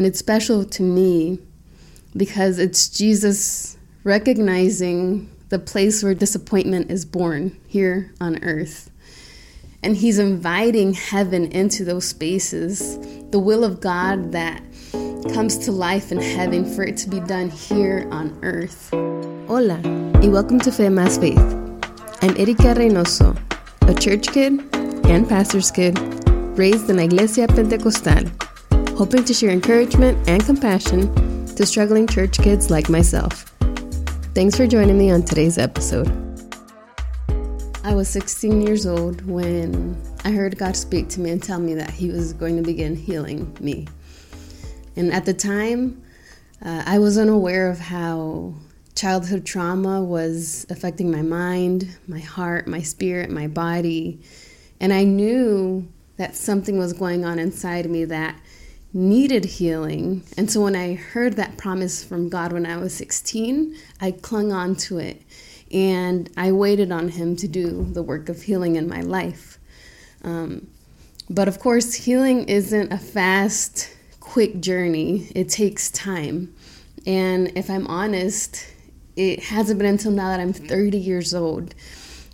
And it's special to me because it's Jesus recognizing the place where disappointment is born here on earth. And he's inviting heaven into those spaces, the will of God that comes to life in heaven for it to be done here on earth. Hola, and welcome to Fe Más Faith. I'm Erika Reynoso, a church kid and pastor's kid raised in la Iglesia Pentecostal, hoping to share encouragement and compassion to struggling church kids like myself. Thanks for joining me on today's episode. I was 16 years old when I heard God speak to me and tell me that He was going to begin healing me. And at the time, uh, I was unaware of how childhood trauma was affecting my mind, my heart, my spirit, my body. And I knew that something was going on inside me that needed healing. And so when I heard that promise from God when I was 16, I clung on to it and I waited on Him to do the work of healing in my life. Um, but of course, healing isn't a fast, quick journey, it takes time. And if I'm honest, it hasn't been until now that I'm 30 years old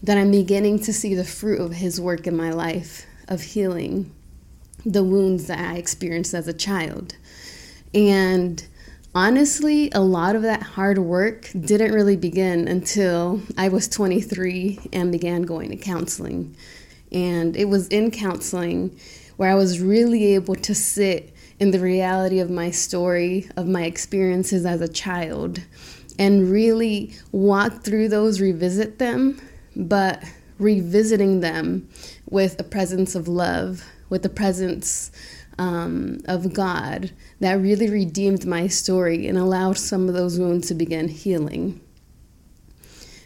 that I'm beginning to see the fruit of His work in my life of healing the wounds that I experienced as a child. And honestly, a lot of that hard work didn't really begin until I was 23 and began going to counseling. And it was in counseling where I was really able to sit in the reality of my story, of my experiences as a child, and really walk through those, revisit them, but revisiting them with a presence of love, with the presence um, of God that really redeemed my story and allowed some of those wounds to begin healing.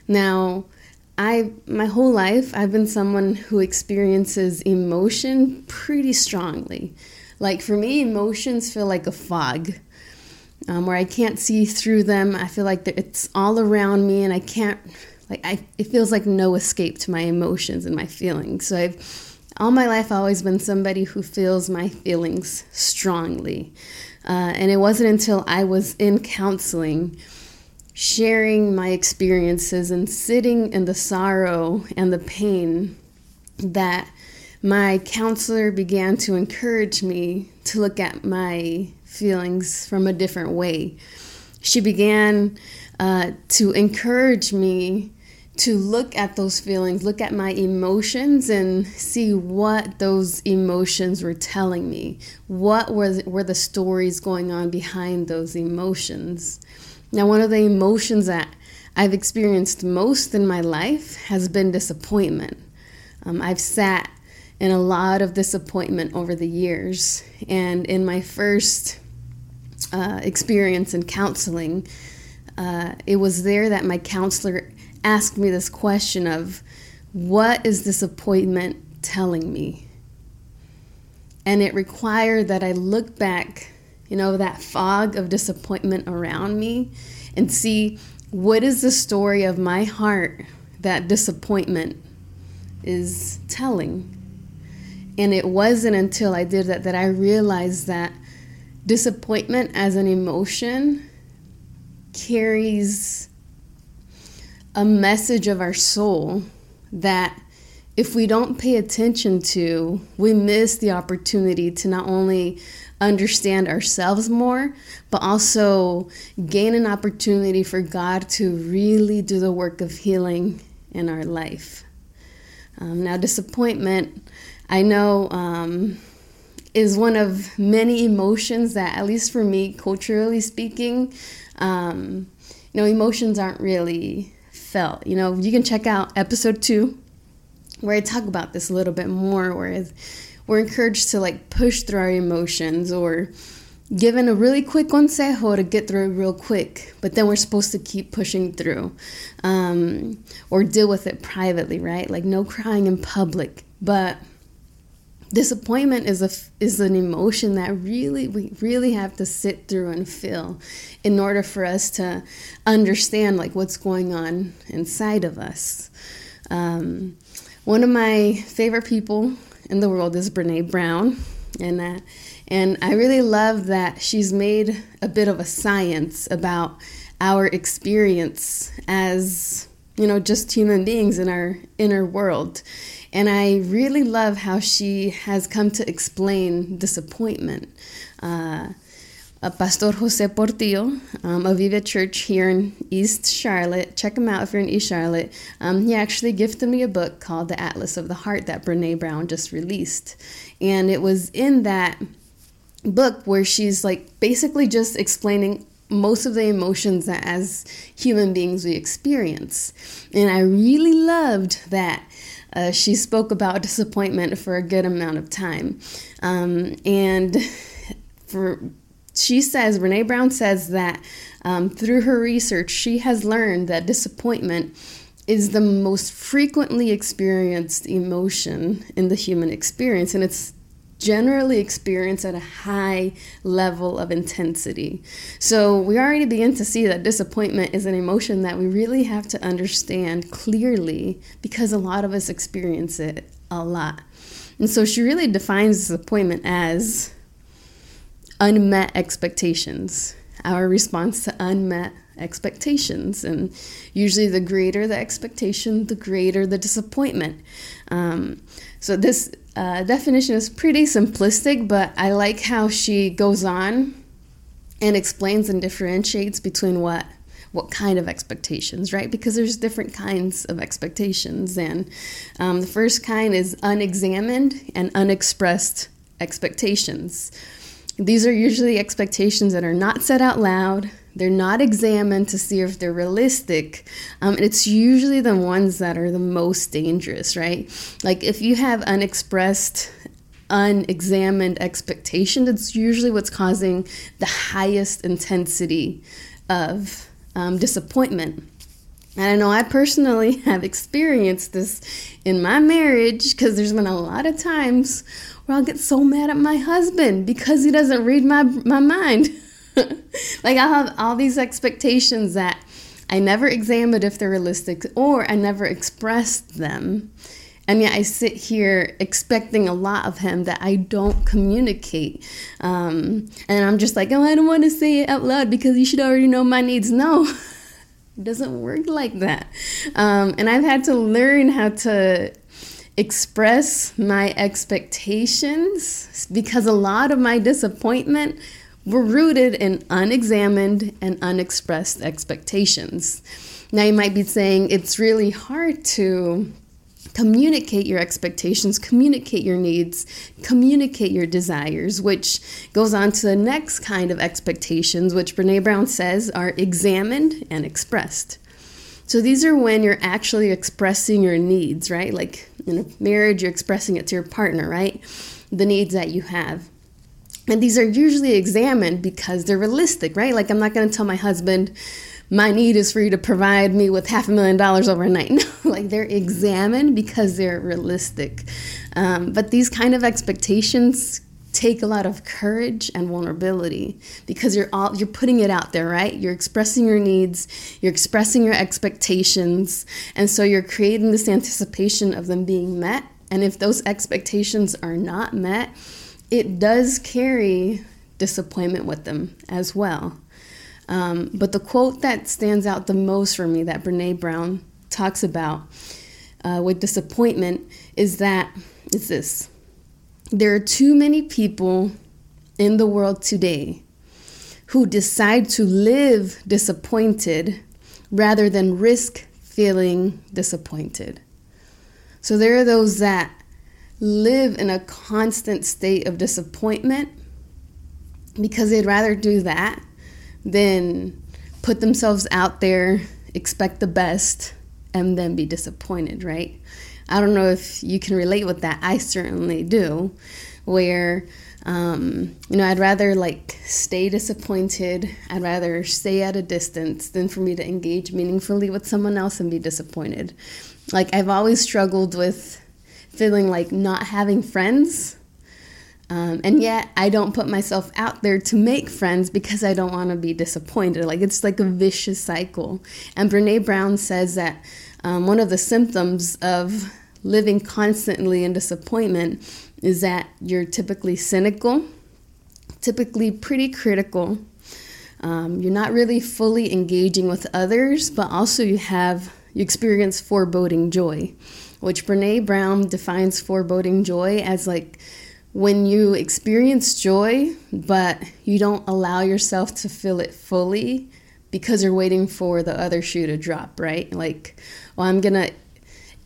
Now, I my whole life I've been someone who experiences emotion pretty strongly. Like for me, emotions feel like a fog. Um, where I can't see through them. I feel like it's all around me, and I can't like I. It feels like no escape to my emotions and my feelings. So I've all my life I've always been somebody who feels my feelings strongly. Uh, and it wasn't until I was in counseling, sharing my experiences and sitting in the sorrow and the pain, that my counselor began to encourage me to look at my feelings from a different way. She began uh, to encourage me to look at those feelings, look at my emotions, and see what those emotions were telling me. What were, were the stories going on behind those emotions? Now, one of the emotions that I've experienced most in my life has been disappointment. Um, I've sat in a lot of disappointment over the years, and in my first uh, experience in counseling, uh, it was there that my counselor asked me this question of what is this appointment telling me? And it required that I look back, you know, that fog of disappointment around me and see what is the story of my heart that disappointment is telling. And it wasn't until I did that that I realized that disappointment as an emotion carries a message of our soul that if we don't pay attention to, we miss the opportunity to not only understand ourselves more, but also gain an opportunity for God to really do the work of healing in our life. Um, now, disappointment, I know, um, is one of many emotions that, at least for me, culturally speaking, um, you know, emotions aren't really felt. You know, you can check out episode two where I talk about this a little bit more, where we're encouraged to like push through our emotions or given a really quick consejo to get through it real quick, but then we're supposed to keep pushing through um, or deal with it privately, right? Like no crying in public. But disappointment is a is an emotion that really we really have to sit through and feel in order for us to understand like what's going on inside of us um, one of my favorite people in the world is brene brown and uh, And I really love that she's made a bit of a science about our experience as, you know, just human beings in our inner world. And I really love how she has come to explain disappointment. Uh, Pastor Jose Portillo um, of Viva Church here in East Charlotte. Check him out if you're in East Charlotte. Um, he actually gifted me a book called The Atlas of the Heart that Brene Brown just released. And it was in that book where she's like basically just explaining most of the emotions that as human beings we experience. And I really loved that. Uh, she spoke about disappointment for a good amount of time. Um, and for she says, Brene Brown says that um, through her research, she has learned that disappointment is the most frequently experienced emotion in the human experience, and it's generally experience at a high level of intensity. So we already begin to see that disappointment is an emotion that we really have to understand clearly because a lot of us experience it a lot. And so she really defines disappointment as unmet expectations, our response to unmet expectations. And usually, the greater the expectation, the greater the disappointment. Um, so, this uh, definition is pretty simplistic, but I like how she goes on and explains and differentiates between what what kind of expectations, right? Because there's different kinds of expectations, and um, the first kind is unexamined and unexpressed expectations. These are usually expectations that are not said out loud. They're not examined to see if they're realistic. Um, and it's usually the ones that are the most dangerous, right? Like if you have unexpressed, unexamined expectation, it's usually what's causing the highest intensity of um, disappointment. And I know I personally have experienced this in my marriage because there's been a lot of times where I'll get so mad at my husband because he doesn't read my my mind. like I have all these expectations that I never examined if they're realistic or I never expressed them. And yet I sit here expecting a lot of him that I don't communicate. Um, and I'm just like, oh, I don't want to say it out loud because you should already know my needs. No, it doesn't work like that. Um, and I've had to learn how to express my expectations because a lot of my disappointment were rooted in unexamined and unexpressed expectations. Now, you might be saying it's really hard to communicate your expectations, communicate your needs, communicate your desires, which goes on to the next kind of expectations, which Brene Brown says are examined and expressed. So these are when you're actually expressing your needs, right? Like in a marriage, you're expressing it to your partner, right? The needs that you have. And these are usually examined because they're realistic, right? Like, I'm not going to tell my husband, my need is for you to provide me with half a million dollars overnight. No, like, they're examined because they're realistic. Um, but these kind of expectations take a lot of courage and vulnerability because you're all you're putting it out there right you're expressing your needs you're expressing your expectations and so you're creating this anticipation of them being met and if those expectations are not met it does carry disappointment with them as well um, but the quote that stands out the most for me that brene brown talks about uh, with disappointment is that it's this there are too many people in the world today who decide to live disappointed rather than risk feeling disappointed. So there are those that live in a constant state of disappointment because they'd rather do that than put themselves out there, expect the best, and then be disappointed, right? I don't know if you can relate with that. I certainly do. Where, um, you know, I'd rather like stay disappointed. I'd rather stay at a distance than for me to engage meaningfully with someone else and be disappointed. Like, I've always struggled with feeling like not having friends. Um, and yet, I don't put myself out there to make friends because I don't want to be disappointed. Like, it's like a vicious cycle. And Brene Brown says that um, one of the symptoms of living constantly in disappointment is that you're typically cynical typically pretty critical. Um, you're not really fully engaging with others, but also you have you experience foreboding joy, which Brene Brown defines foreboding joy as like when you experience joy, but you don't allow yourself to feel it fully because you're waiting for the other shoe to drop, right? Like, well, I'm gonna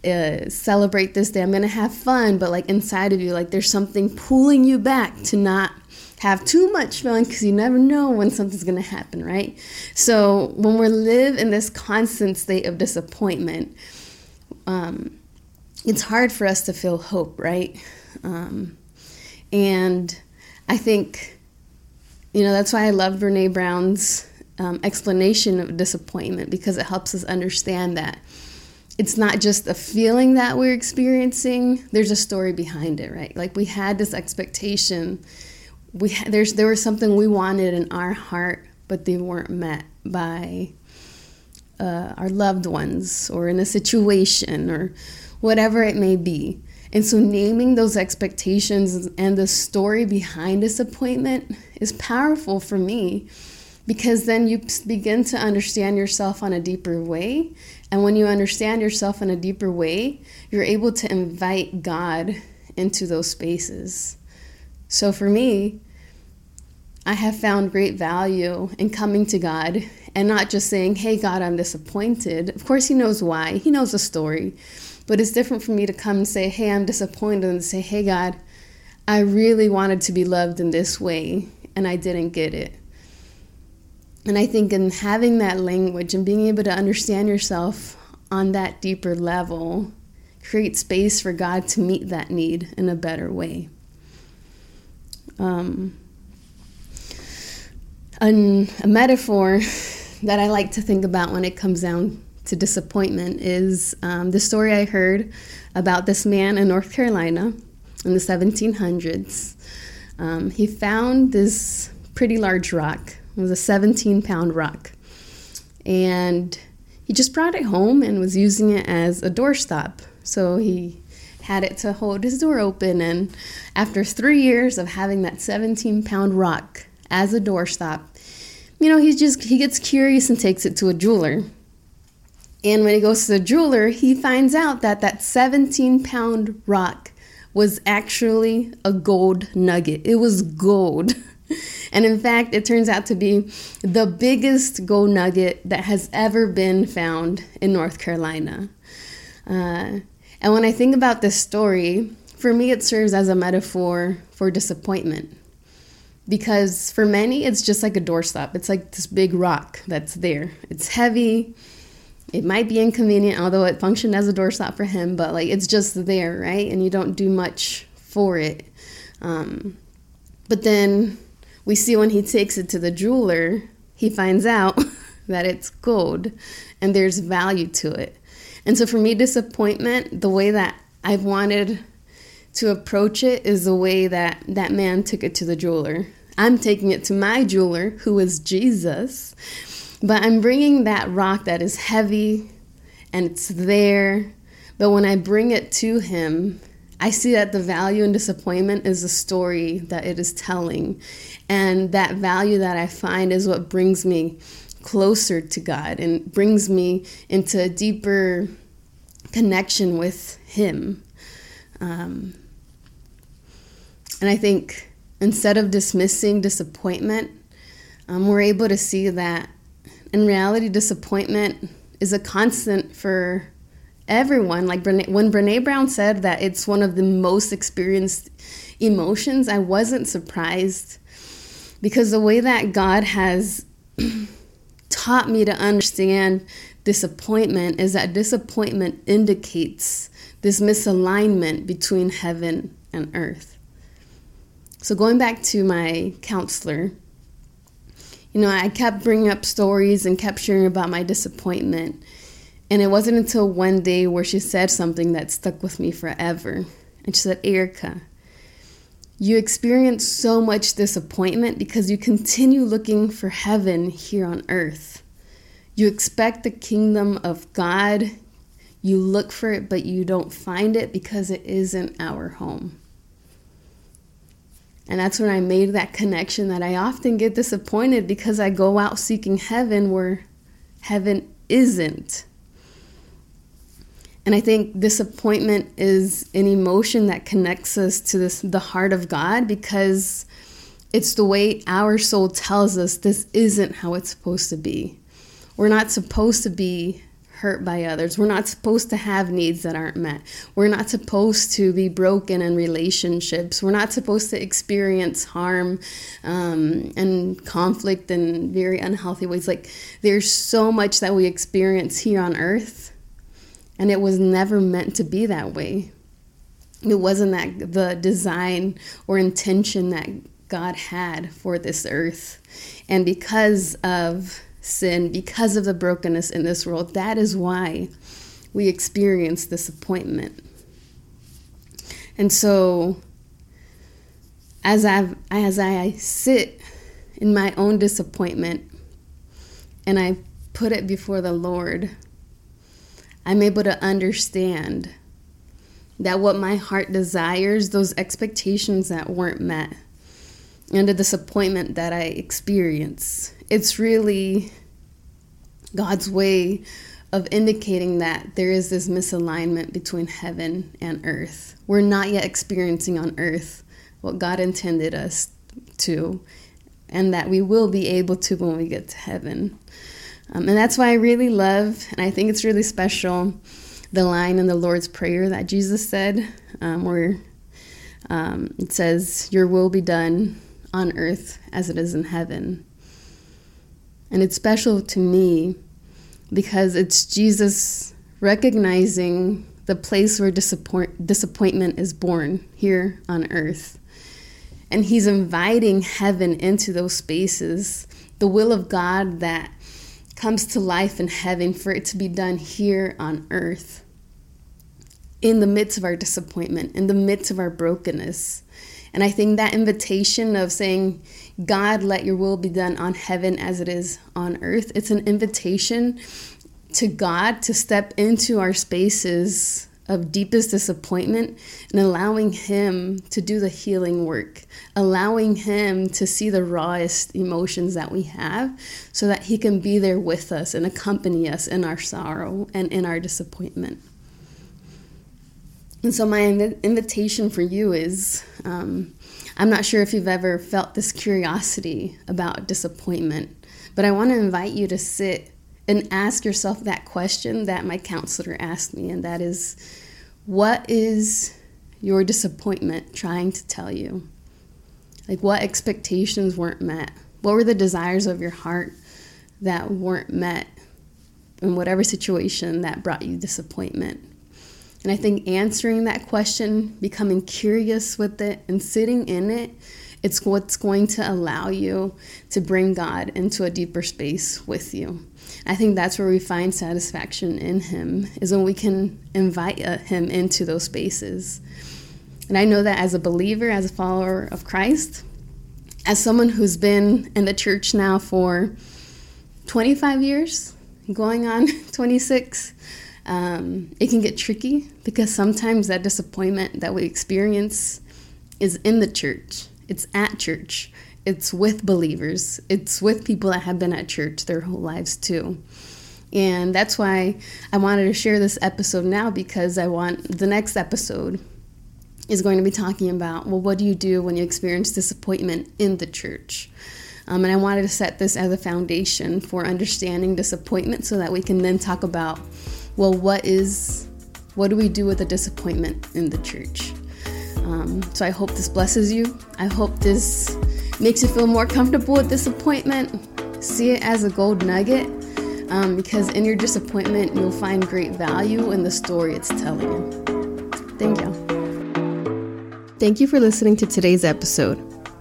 uh, celebrate this day, I'm gonna have fun, but like inside of you, like there's something pulling you back to not have too much fun because you never know when something's gonna happen, right? So when we live in this constant state of disappointment, um, it's hard for us to feel hope, right? Um, and I think, you know, that's why I love Brene Brown's um, explanation of disappointment because it helps us understand that it's not just a feeling that we're experiencing, there's a story behind it, right? Like we had this expectation. We ha- there's there was something we wanted in our heart, but they weren't met by uh, our loved ones or in a situation or whatever it may be. And so, naming those expectations and the story behind disappointment is powerful for me because then you begin to understand yourself on a deeper way. And when you understand yourself in a deeper way, you're able to invite God into those spaces. So, for me, I have found great value in coming to God and not just saying, Hey, God, I'm disappointed. Of course, He knows why, He knows the story. But it's different for me to come and say, hey, I'm disappointed, and say, hey, God, I really wanted to be loved in this way, and I didn't get it. And I think in having that language and being able to understand yourself on that deeper level create space for God to meet that need in a better way. Um, a metaphor that I like to think about when it comes down to disappointment is um, the story I heard about this man in North Carolina in the 1700s. Um, he found this pretty large rock. It was a 17 pound rock. And he just brought it home and was using it as a doorstop. So he had it to hold his door open. And after three years of having that 17 pound rock as a doorstop, you know, he just he gets curious and takes it to a jeweler. And when he goes to the jeweler, he finds out that that 17 pound rock was actually a gold nugget. It was gold. And in fact, it turns out to be the biggest gold nugget that has ever been found in North Carolina. Uh, and when I think about this story, for me, it serves as a metaphor for disappointment. Because for many, it's just like a doorstop. It's like this big rock that's there. It's heavy, it might be inconvenient, although it functioned as a doorstop for him, but like it's just there, right? And you don't do much for it. Um, but then we see when he takes it to the jeweler, he finds out that it's gold and there's value to it. And so for me, disappointment, the way that I've wanted to approach it is the way that that man took it to the jeweler. I'm taking it to my jeweler, who is Jesus, but I'm bringing that rock that is heavy and it's there. But when I bring it to Him, I see that the value and disappointment is the story that it is telling. And that value that I find is what brings me closer to God and brings me into a deeper connection with Him. Um, and I think instead of dismissing disappointment, um, we're able to see that in reality, disappointment is a constant for everyone. Like Brene, when Brene Brown said that it's one of the most experienced emotions, I wasn't surprised because the way that God has taught me to understand disappointment is that disappointment indicates this misalignment between heaven and earth. So, going back to my counselor, you know, I kept bringing up stories and kept sharing about my disappointment. And it wasn't until one day where she said something that stuck with me forever. And she said, Erika, you experience so much disappointment because you continue looking for heaven here on earth. You expect the kingdom of God. You look for it, but you don't find it because it isn't our home. And that's when I made that connection that I often get disappointed because I go out seeking heaven where heaven isn't. And I think disappointment is an emotion that connects us to this the heart of God because it's the way our soul tells us this isn't how it's supposed to be. We're not supposed to be hurt by others. We're not supposed to have needs that aren't met. We're not supposed to be broken in relationships. We're not supposed to experience harm um, and conflict in very unhealthy ways. Like, there's so much that we experience here on earth, and it was never meant to be that way. It wasn't that the design or intention that God had for this earth. And because of sin, because of the brokenness in this world. That is why we experience disappointment. And so, as I as I sit in my own disappointment and I put it before the Lord, I'm able to understand that what my heart desires, those expectations that weren't met, and the disappointment that I experience, it's really God's way of indicating that there is this misalignment between heaven and earth. We're not yet experiencing on earth what God intended us to, and that we will be able to when we get to heaven. Um, and that's why I really love, and I think it's really special, the line in the Lord's Prayer that Jesus said, um, where um, it says, Your will be done on earth as it is in heaven. And it's special to me because it's Jesus recognizing the place where disappoint- disappointment is born here on earth. And he's inviting heaven into those spaces, the will of God that comes to life in heaven for it to be done here on earth. In the midst of our disappointment, in the midst of our brokenness. And I think that invitation of saying, God, let your will be done on heaven as it is on earth. It's an invitation to God to step into our spaces of deepest disappointment and allowing Him to do the healing work, allowing Him to see the rawest emotions that we have so that He can be there with us and accompany us in our sorrow and in our disappointment. And so, my inv- invitation for you is um, I'm not sure if you've ever felt this curiosity about disappointment, but I want to invite you to sit and ask yourself that question that my counselor asked me, and that is what is your disappointment trying to tell you? Like, what expectations weren't met? What were the desires of your heart that weren't met in whatever situation that brought you disappointment? And I think answering that question, becoming curious with it, and sitting in it, it's what's going to allow you to bring God into a deeper space with you. I think that's where we find satisfaction in Him, is when we can invite uh, Him into those spaces. And I know that as a believer, as a follower of Christ, as someone who's been in the church now for 25 years, going on 26, um, it can get tricky because sometimes that disappointment that we experience is in the church, it's at church, it's with believers, it's with people that have been at church their whole lives too. And that's why I wanted to share this episode now because I want the next episode is going to be talking about well, what do you do when you experience disappointment in the church? Um, and I wanted to set this as a foundation for understanding disappointment so that we can then talk about well, what is, what do we do with the disappointment in the church? Um, so I hope this blesses you. I hope this makes you feel more comfortable with disappointment. See it as a gold nugget um, because in your disappointment, you'll find great value in the story it's telling you. Thank you. Thank you for listening to today's episode.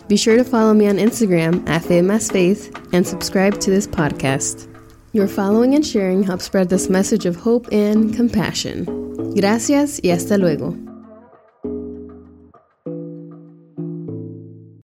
Be sure to follow me on Instagram at Faith and subscribe to this podcast. Your following and sharing help spread this message of hope and compassion. Gracias y hasta luego.